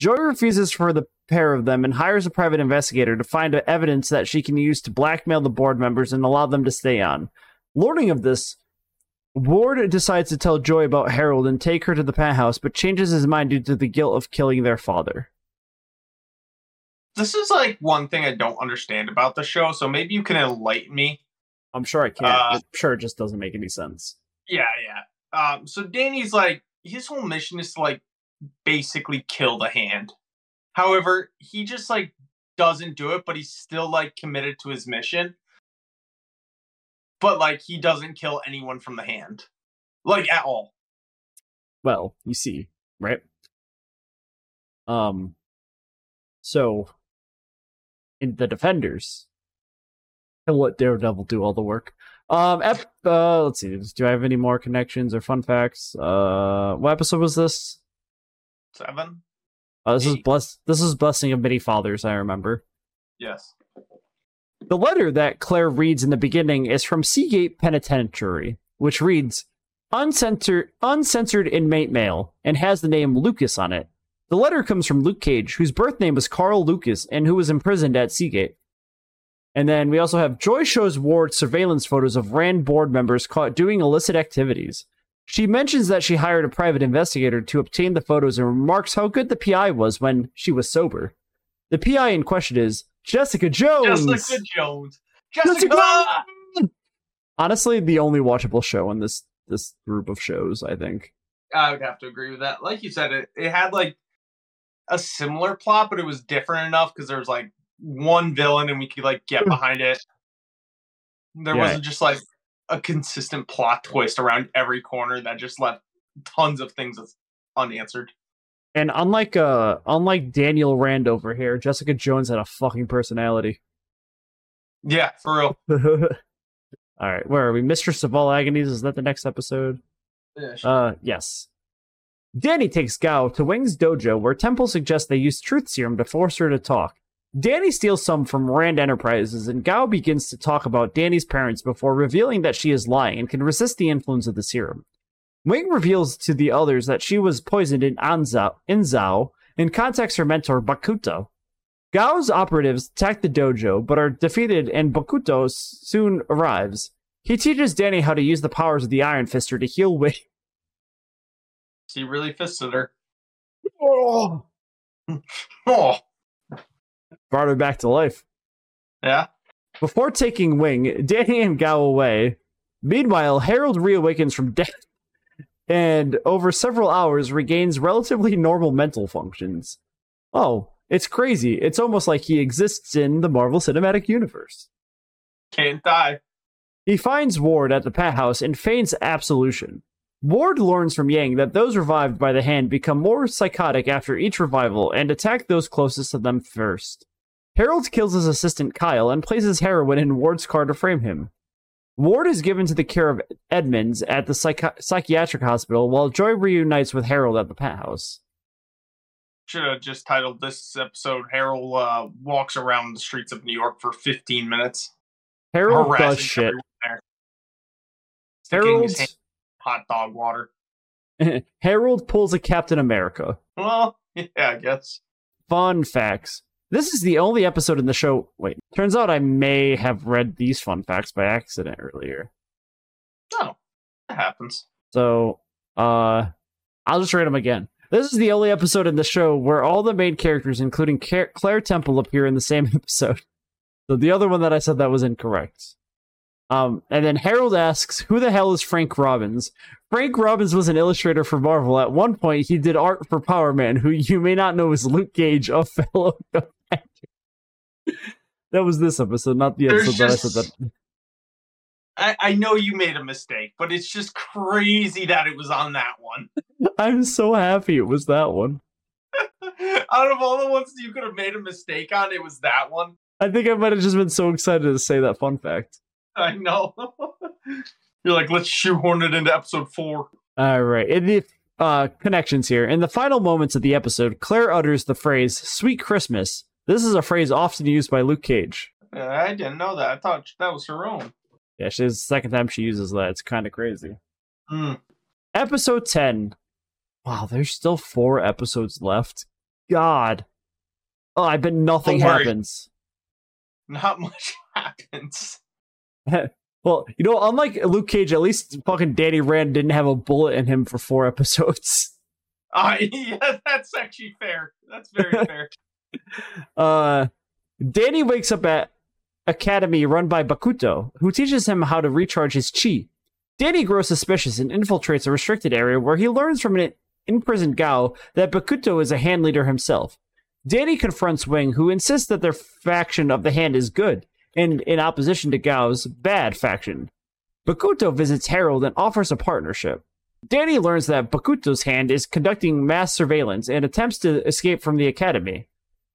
Joy refuses for the pair of them and hires a private investigator to find evidence that she can use to blackmail the board members and allow them to stay on. Learning of this, Ward decides to tell Joy about Harold and take her to the penthouse, but changes his mind due to the guilt of killing their father. This is like one thing I don't understand about the show, so maybe you can enlighten me. I'm sure I can. Uh, I'm sure it just doesn't make any sense. Yeah, yeah. Um, so Danny's like his whole mission is to like basically kill the hand. However, he just like doesn't do it, but he's still like committed to his mission. But like he doesn't kill anyone from the hand. Like at all. Well, you see, right? Um so in the defenders, he'll let Daredevil do all the work. Um, ep- uh, let's see. Do I have any more connections or fun facts? Uh, what episode was this? Seven. Uh, this Eight. is bless. This is blessing of many fathers. I remember. Yes. The letter that Claire reads in the beginning is from Seagate Penitentiary, which reads, "Uncensored, uncensored inmate mail," and has the name Lucas on it. The letter comes from Luke Cage, whose birth name was Carl Lucas and who was imprisoned at Seagate. And then we also have Joy shows Ward surveillance photos of Rand board members caught doing illicit activities. She mentions that she hired a private investigator to obtain the photos and remarks how good the PI was when she was sober. The PI in question is Jessica Jones. Jessica Jones. Jessica. Jessica! Honestly, the only watchable show in this this group of shows, I think. I would have to agree with that. Like you said, it it had like a similar plot, but it was different enough because there was like one villain and we could like get behind it. There yeah. wasn't just like a consistent plot twist around every corner that just left tons of things unanswered. And unlike uh unlike Daniel Rand over here, Jessica Jones had a fucking personality. Yeah, for real. all right, where are we? Mistress of all agonies. Is that the next episode? Yeah, sure. Uh, yes. Danny takes Gao to Wing's dojo, where Temple suggests they use truth serum to force her to talk. Danny steals some from Rand Enterprises, and Gao begins to talk about Danny's parents before revealing that she is lying and can resist the influence of the serum. Wing reveals to the others that she was poisoned in Anzao, Inzao and contacts her mentor Bakuto. Gao's operatives attack the dojo, but are defeated, and Bakuto soon arrives. He teaches Danny how to use the powers of the Iron Fister to heal Wing. He really fisted her. Oh. oh brought her back to life. Yeah. Before taking wing, Danny and Gao away. Meanwhile, Harold reawakens from death and over several hours regains relatively normal mental functions. Oh, it's crazy. It's almost like he exists in the Marvel Cinematic Universe. Can't die. He finds Ward at the Pat House and feigns absolution. Ward learns from Yang that those revived by the hand become more psychotic after each revival and attack those closest to them first. Harold kills his assistant Kyle and places heroin in Ward's car to frame him. Ward is given to the care of Edmonds at the psychi- psychiatric hospital while Joy reunites with Harold at the Pat House. Should have just titled this episode Harold uh, walks around the streets of New York for 15 minutes. Harold does shit. everyone there. Sticking his hand Harold hot dog water. Harold pulls a Captain America. Well, yeah, I guess. Fun facts. This is the only episode in the show. Wait, turns out I may have read these fun facts by accident earlier. Oh, that happens. So, uh, I'll just read them again. This is the only episode in the show where all the main characters, including Claire Temple, appear in the same episode. So the other one that I said that was incorrect. Um, and then Harold asks, "Who the hell is Frank Robbins?" Frank Robbins was an illustrator for Marvel. At one point, he did art for Power Man, who you may not know is Luke Cage, a fellow. that was this episode, not the There's episode that I said that. I, I know you made a mistake, but it's just crazy that it was on that one. I'm so happy it was that one. Out of all the ones you could have made a mistake on, it was that one. I think I might have just been so excited to say that fun fact. I know. You're like, let's shoehorn it into episode four. All right. In the uh, connections here, in the final moments of the episode, Claire utters the phrase "Sweet Christmas." This is a phrase often used by Luke Cage. I didn't know that. I thought that was her own. Yeah, she's the second time she uses that. It's kind of crazy. Hmm. Episode ten. Wow, there's still four episodes left. God. Oh, I bet nothing happens. Not much happens. Well, you know, unlike Luke Cage, at least fucking Danny Rand didn't have a bullet in him for four episodes. Uh, yeah, that's actually fair. That's very fair. Uh, Danny wakes up at academy run by Bakuto, who teaches him how to recharge his chi. Danny grows suspicious and infiltrates a restricted area where he learns from an imprisoned Gao that Bakuto is a hand leader himself. Danny confronts Wing, who insists that their faction of the hand is good, and in opposition to Gao's bad faction. Bakuto visits Harold and offers a partnership. Danny learns that Bakuto's hand is conducting mass surveillance and attempts to escape from the academy.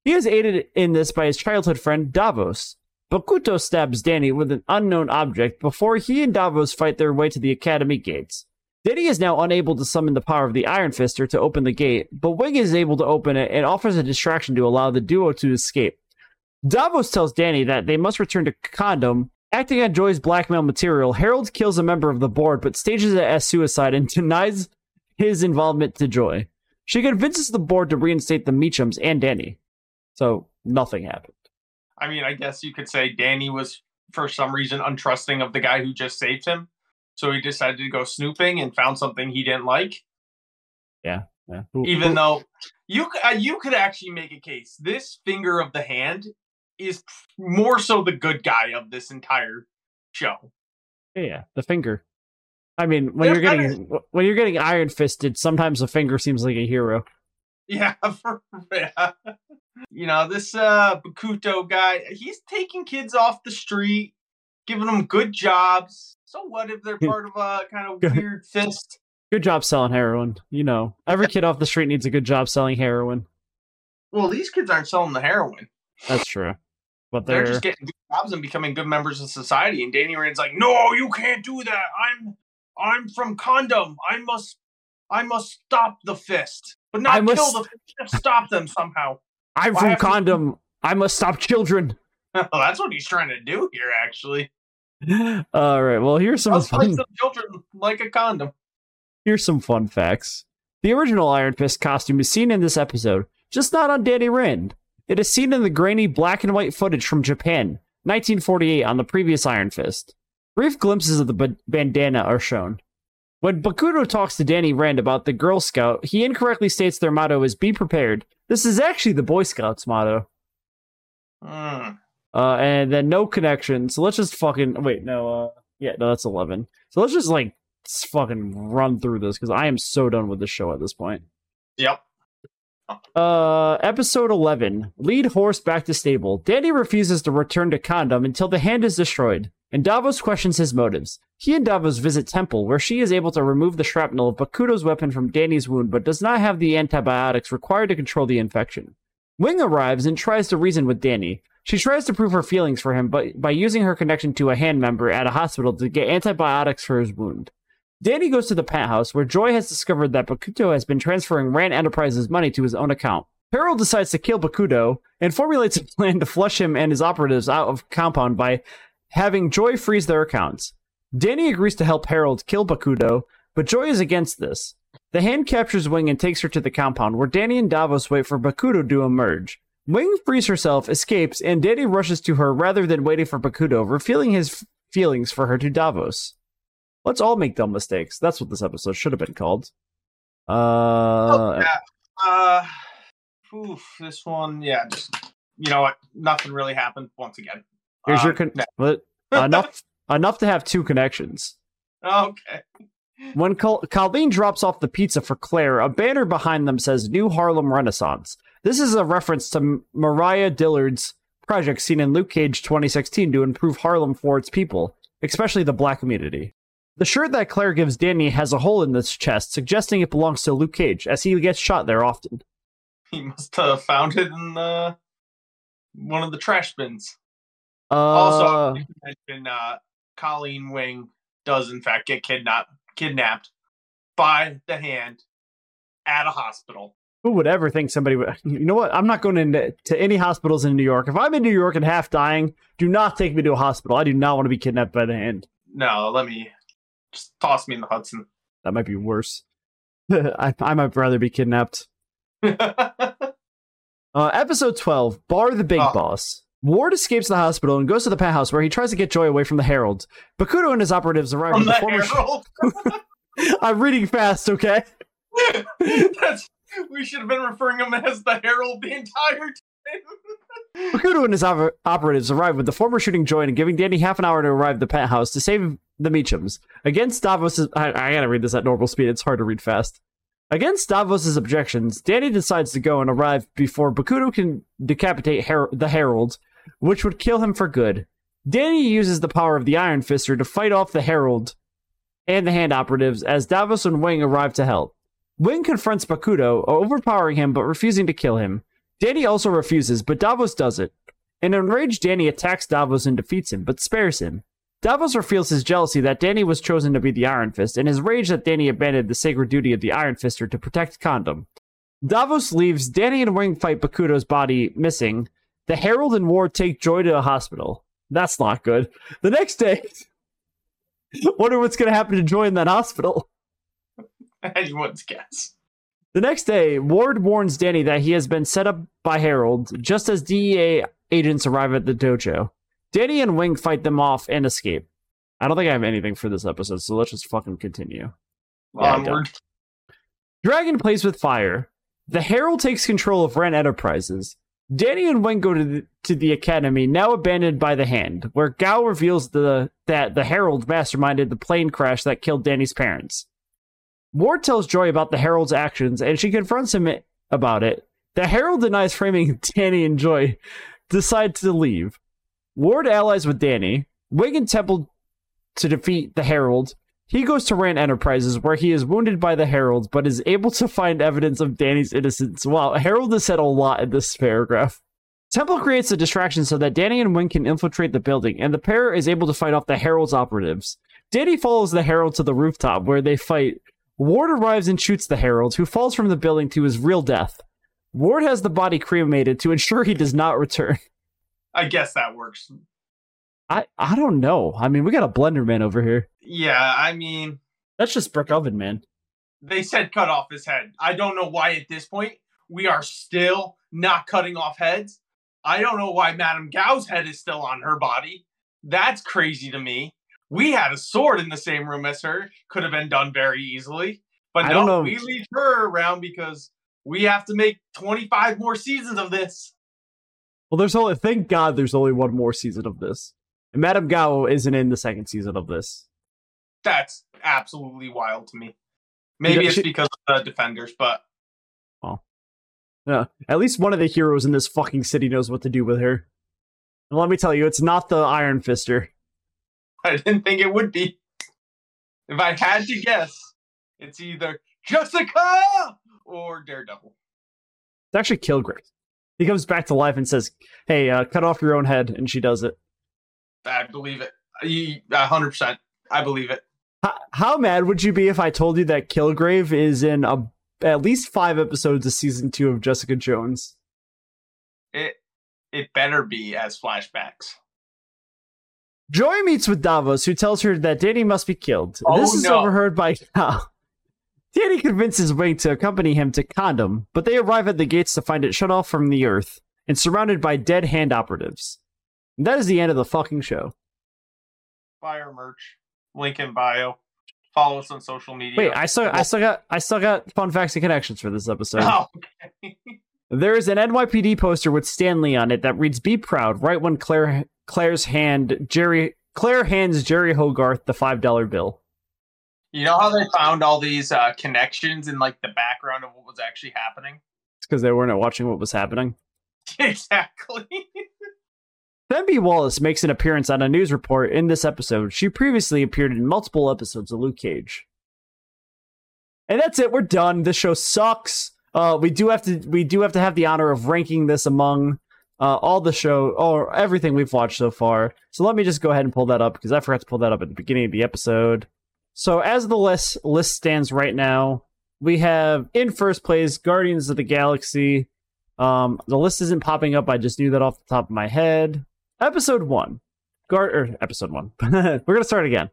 He is aided in this by his childhood friend Davos. Bakuto stabs Danny with an unknown object before he and Davos fight their way to the academy gates. Danny is now unable to summon the power of the Iron Fister to open the gate, but Wing is able to open it and offers a distraction to allow the duo to escape. Davos tells Danny that they must return to Condom. Acting on Joy's blackmail material, Harold kills a member of the board but stages it as suicide and denies his involvement to Joy. She convinces the board to reinstate the Meachums and Danny. So nothing happened. I mean, I guess you could say Danny was, for some reason, untrusting of the guy who just saved him. So he decided to go snooping and found something he didn't like. Yeah. Who- Even though you uh, you could actually make a case. This finger of the hand is more so the good guy of this entire show. yeah, the finger. I mean, when They're you're getting when you're getting iron fisted, sometimes the finger seems like a hero. Yeah, for, yeah. You know, this uh Bakuto guy, he's taking kids off the street, giving them good jobs. So what if they're part of a kind of weird fist? Good job selling heroin. You know, every kid off the street needs a good job selling heroin. Well, these kids aren't selling the heroin. That's true. But They're they're, just getting good jobs and becoming good members of society. And Danny Rand's like, "No, you can't do that. I'm I'm from Condom. I must I must stop the fist, but not I must- kill the fist. Just stop them somehow." I'm why from you- condom. I must stop children. well, that's what he's trying to do here, actually. All right. Well, here's some fun. the children like a condom. Here's some fun facts. The original Iron Fist costume is seen in this episode, just not on Danny Rand. It is seen in the grainy black and white footage from Japan, 1948, on the previous Iron Fist. Brief glimpses of the ba- bandana are shown. When Bakuto talks to Danny Rand about the Girl Scout, he incorrectly states their motto is "Be prepared." This is actually the Boy Scouts motto. Hmm. Uh, and then no connection. So let's just fucking wait. No, uh, yeah, no, that's eleven. So let's just like fucking run through this because I am so done with the show at this point. Yep. Uh, episode eleven. Lead horse back to stable. Danny refuses to return to Condom until the hand is destroyed. And Davos questions his motives. He and Davos visit Temple, where she is able to remove the shrapnel of Bakuto's weapon from Danny's wound, but does not have the antibiotics required to control the infection. Wing arrives and tries to reason with Danny. She tries to prove her feelings for him, but by using her connection to a hand member at a hospital to get antibiotics for his wound. Danny goes to the penthouse, where Joy has discovered that Bakuto has been transferring Rand Enterprises money to his own account. Harold decides to kill Bakuto and formulates a plan to flush him and his operatives out of compound by having Joy freeze their accounts. Danny agrees to help Harold kill Bakuto, but Joy is against this. The hand captures Wing and takes her to the compound, where Danny and Davos wait for Bakuto to emerge. Wing frees herself, escapes, and Danny rushes to her rather than waiting for Bakuto, revealing his f- feelings for her to Davos. Let's all make dumb mistakes. That's what this episode should have been called. Uh, Oh, yeah. Uh, oof, this one, yeah, just you know what? Nothing really happened once again. Here's your Um, con- no. but enough enough to have two connections. Okay. When Col- Colleen drops off the pizza for Claire, a banner behind them says New Harlem Renaissance. This is a reference to Mariah Dillard's project seen in Luke Cage 2016 to improve Harlem for its people, especially the black community. The shirt that Claire gives Danny has a hole in its chest, suggesting it belongs to Luke Cage, as he gets shot there often. He must have found it in uh, one of the trash bins. Uh, Also, mention uh, Colleen Wing does in fact get kidnapped kidnapped by the hand at a hospital. who would ever think somebody would? You know what? I'm not going into to any hospitals in New York. If I'm in New York and half dying, do not take me to a hospital. I do not want to be kidnapped by the hand. No, let me just toss me in the Hudson. That might be worse. I, I might rather be kidnapped. Uh, episode 12 Bar the Big Oh. Boss. Ward escapes the hospital and goes to the penthouse where he tries to get Joy away from the Herald. Bakuto and his operatives arrive From with the former. Herald. I'm reading fast, okay? That's we should have been referring him as the Herald the entire time. Bakuto and his oper- operatives arrive with the former shooting Joy and giving Danny half an hour to arrive at the penthouse to save the Meachums. Against Davos' I, I gotta read this at normal speed, it's hard to read fast. Against Davos' objections, Danny decides to go and arrive before Bakuto can decapitate Her- the Herald, which would kill him for good. Danny uses the power of the Iron Fister to fight off the Herald and the Hand Operatives as Davos and Wing arrive to help. Wing confronts Bakuto, overpowering him but refusing to kill him. Danny also refuses, but Davos does it. An enraged Danny attacks Davos and defeats him, but spares him. Davos reveals his jealousy that Danny was chosen to be the Iron Fist, and his rage that Danny abandoned the sacred duty of the Iron Fister to protect Condom. Davos leaves, Danny and Wing fight Bakuto's body missing. The Herald and Ward take Joy to a hospital. That's not good. The next day, wonder what's going to happen to Joy in that hospital. Anyone's guess. The next day, Ward warns Danny that he has been set up by Harold just as DEA agents arrive at the dojo. Danny and Wing fight them off and escape. I don't think I have anything for this episode, so let's just fucking continue. Yeah, Onward. Dragon plays with fire. The Herald takes control of Ren Enterprises. Danny and Wing go to the, to the academy, now abandoned by the Hand, where Gao reveals the, that the Herald masterminded the plane crash that killed Danny's parents. Ward tells Joy about the Herald's actions, and she confronts him about it. The Herald denies framing Danny and Joy, decide to leave. Ward allies with Danny. Wing and Temple to defeat the Herald. He goes to Rand Enterprises, where he is wounded by the Herald, but is able to find evidence of Danny's innocence. Wow, Herald has said a lot in this paragraph. Temple creates a distraction so that Danny and Wing can infiltrate the building, and the pair is able to fight off the Herald's operatives. Danny follows the Herald to the rooftop, where they fight. Ward arrives and shoots the Herald, who falls from the building to his real death. Ward has the body cremated to ensure he does not return. I guess that works. I, I don't know. I mean, we got a blender man over here. Yeah, I mean, That's just brick oven man. they said cut off his head. I don't know why at this point we are still not cutting off heads. I don't know why Madame Gao's head is still on her body. That's crazy to me. We had a sword in the same room as her. Could have been done very easily. But I no, we leave her around because we have to make 25 more seasons of this. Well, there's only thank God there's only one more season of this. And Madame Gao isn't in the second season of this. That's absolutely wild to me. Maybe know, it's she- because of the defenders, but Well. Yeah. At least one of the heroes in this fucking city knows what to do with her. And let me tell you, it's not the Iron Fister. I didn't think it would be. If I had to guess, it's either Jessica or Daredevil. It's actually Kilgrave. He comes back to life and says, "Hey, uh, cut off your own head," and she does it. I believe it. A hundred percent. I believe it. How, how mad would you be if I told you that Kilgrave is in a, at least five episodes of season two of Jessica Jones? It it better be as flashbacks. Joy meets with Davos, who tells her that Danny must be killed. Oh, this is no. overheard by Cal. Danny convinces Wing to accompany him to Condom, but they arrive at the gates to find it shut off from the Earth and surrounded by dead hand operatives. And that is the end of the fucking show. Fire merch. Link in bio. Follow us on social media. Wait, I still, I still got, I still got fun facts and connections for this episode. Oh, okay. There is an NYPD poster with Stan Lee on it that reads "Be proud." Right when Claire Claire's hand Jeri Claire hands Jeri Hogarth the five dollar bill. You know how they found all these uh, connections in like the background of what was actually happening? It's because they weren't watching what was happening. exactly. Femby Wallace makes an appearance on a news report in this episode. She previously appeared in multiple episodes of Luke Cage. And that's it. We're done. This show sucks. Uh, we do have to we do have to have the honor of ranking this among uh, all the show or everything we've watched so far. So let me just go ahead and pull that up because I forgot to pull that up at the beginning of the episode. So as the list list stands right now, we have in first place Guardians of the Galaxy. Um, the list isn't popping up. I just knew that off the top of my head. Episode one, Guard or episode one. We're gonna start again.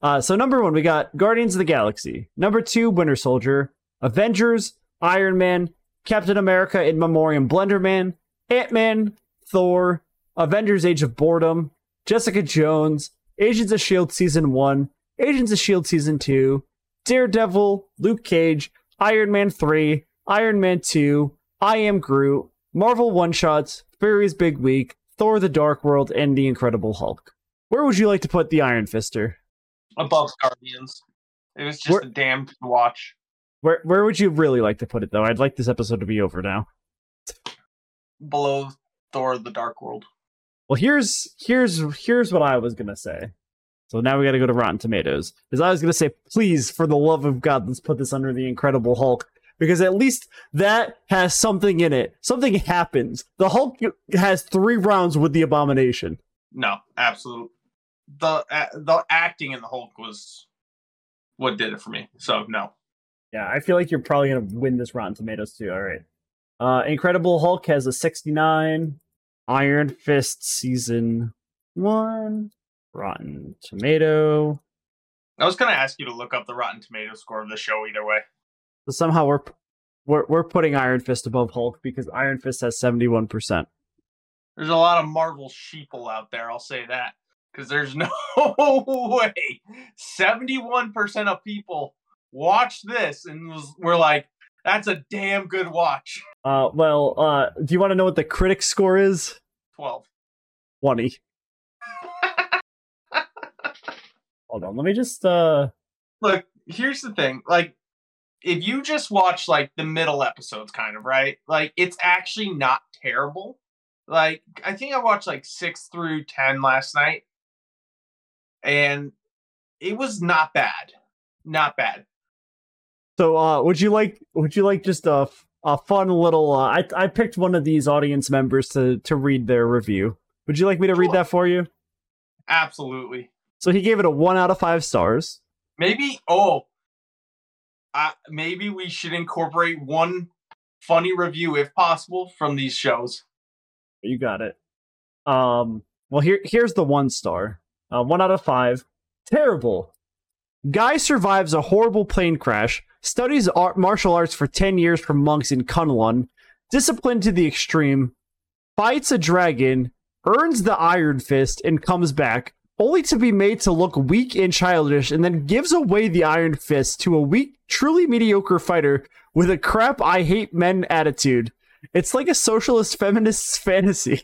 Uh, so number one, we got Guardians of the Galaxy. Number two, Winter Soldier. Avengers, Iron Man, Captain America in Memoriam, Blender Man, Ant Man, Thor, Avengers: Age of Boredom, Jessica Jones, Agents of Shield season one, Agents of Shield season two, Daredevil, Luke Cage, Iron Man three, Iron Man two, I Am Groot, Marvel one shots, Fury's Big Week, Thor: The Dark World, and The Incredible Hulk. Where would you like to put the Iron Fister? Above Guardians. It was just Where- a damn good watch. Where where would you really like to put it though? I'd like this episode to be over now. Below Thor the Dark World. Well, here's here's here's what I was gonna say. So now we got to go to Rotten Tomatoes. Because I was gonna say, please, for the love of God, let's put this under the Incredible Hulk. Because at least that has something in it. Something happens. The Hulk has three rounds with the Abomination. No, absolutely. The uh, the acting in the Hulk was what did it for me. So no. Yeah, I feel like you're probably gonna win this Rotten Tomatoes too. All right. Uh, Incredible Hulk has a 69. Iron Fist season one. Rotten Tomato. I was gonna ask you to look up the Rotten Tomato score of the show either way. So somehow we're we're we're putting Iron Fist above Hulk because Iron Fist has 71 percent. There's a lot of Marvel sheeple out there, I'll say that. Because there's no way 71% of people watch this and was, were like, that's a damn good watch. Uh, well, uh, do you want to know what the critic score is? 12. 20. Hold on, let me just uh. Look, here's the thing. Like, if you just watch like the middle episodes, kind of, right? Like, it's actually not terrible. Like, I think I watched like six through 10 last night. And it was not bad. Not bad. So, uh, would you like would you like just a a fun little? Uh, I I picked one of these audience members to to read their review. Would you like me to read Sure. that for you? Absolutely. So he gave it a one out of five stars. Maybe oh uh, maybe we should incorporate one funny review if possible from these shows. You got it. Um. Well, here here's the one star. Uh, one out of five. Terrible. Guy survives a horrible plane crash. Studies art, martial arts for ten years from monks in Kunlun. Disciplined to the extreme. Fights a dragon. Earns the Iron Fist and comes back, only to be made to look weak and childish, and then gives away the Iron Fist to a weak, truly mediocre fighter with a crap I hate men attitude. It's like a socialist feminist's fantasy.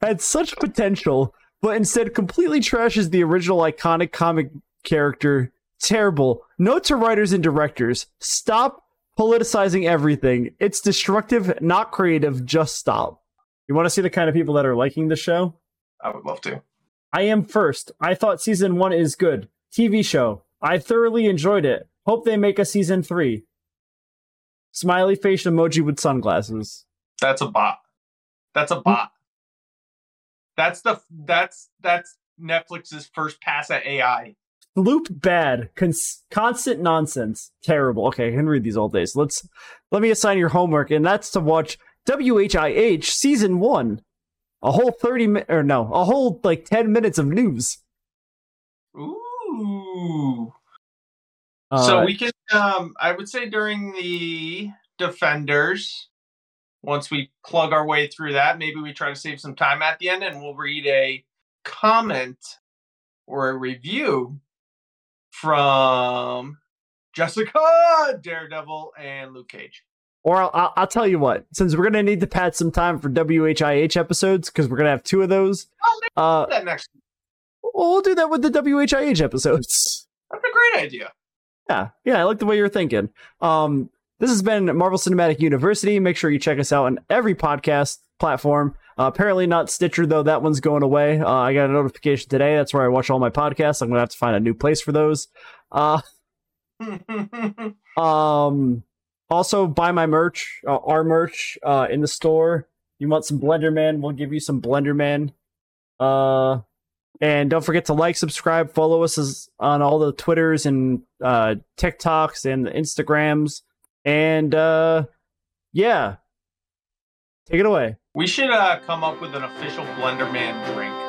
Had such potential, but instead completely trashes the original iconic comic character. Terrible. Note to writers and directors stop politicizing everything. It's destructive, not creative. Just stop. You want to see the kind of people that are liking the show? I would love to. I am first. I thought season one is good. TV show. I thoroughly enjoyed it. Hope they make a season three. Smiley face emoji with sunglasses. That's a bot. That's a bot. That's the that's that's Netflix's first pass at AI. Loop bad. Cons- constant nonsense. Terrible. Okay, I can read these all days. Let's let me assign your homework, and that's to watch WHIH season one. A whole thirty minutes, or no, a whole like ten minutes of news. Ooh. Uh, so we can um I would say during the defenders, once we plug our way through that, maybe we try to save some time at the end and we'll read a comment or a review from Jessica, Daredevil, and Luke Cage. Or I'll, I'll, tell you what, since we're gonna need to pad some time for WHIH episodes because we're gonna have two of those. uh, that next. Well, we'll do that with the WHIH episodes. That's a great idea. Yeah, yeah, I like the way you're thinking. Um, this has been Marvel Cinematic University. Make sure you check us out on every podcast platform. Uh, apparently not Stitcher though. That one's going away. Uh, I got a notification today. That's where I watch all my podcasts. I'm gonna have to find a new place for those. Uh, um, also buy my merch, uh, our merch, uh, in the store. You want some Blender Man? We'll give you some Blender Man. Uh, and don't forget to like, subscribe, follow us on all the Twitters and uh, TikToks and the Instagrams. And uh, yeah, take it away. We should uh, come up with an official Blender Man drink.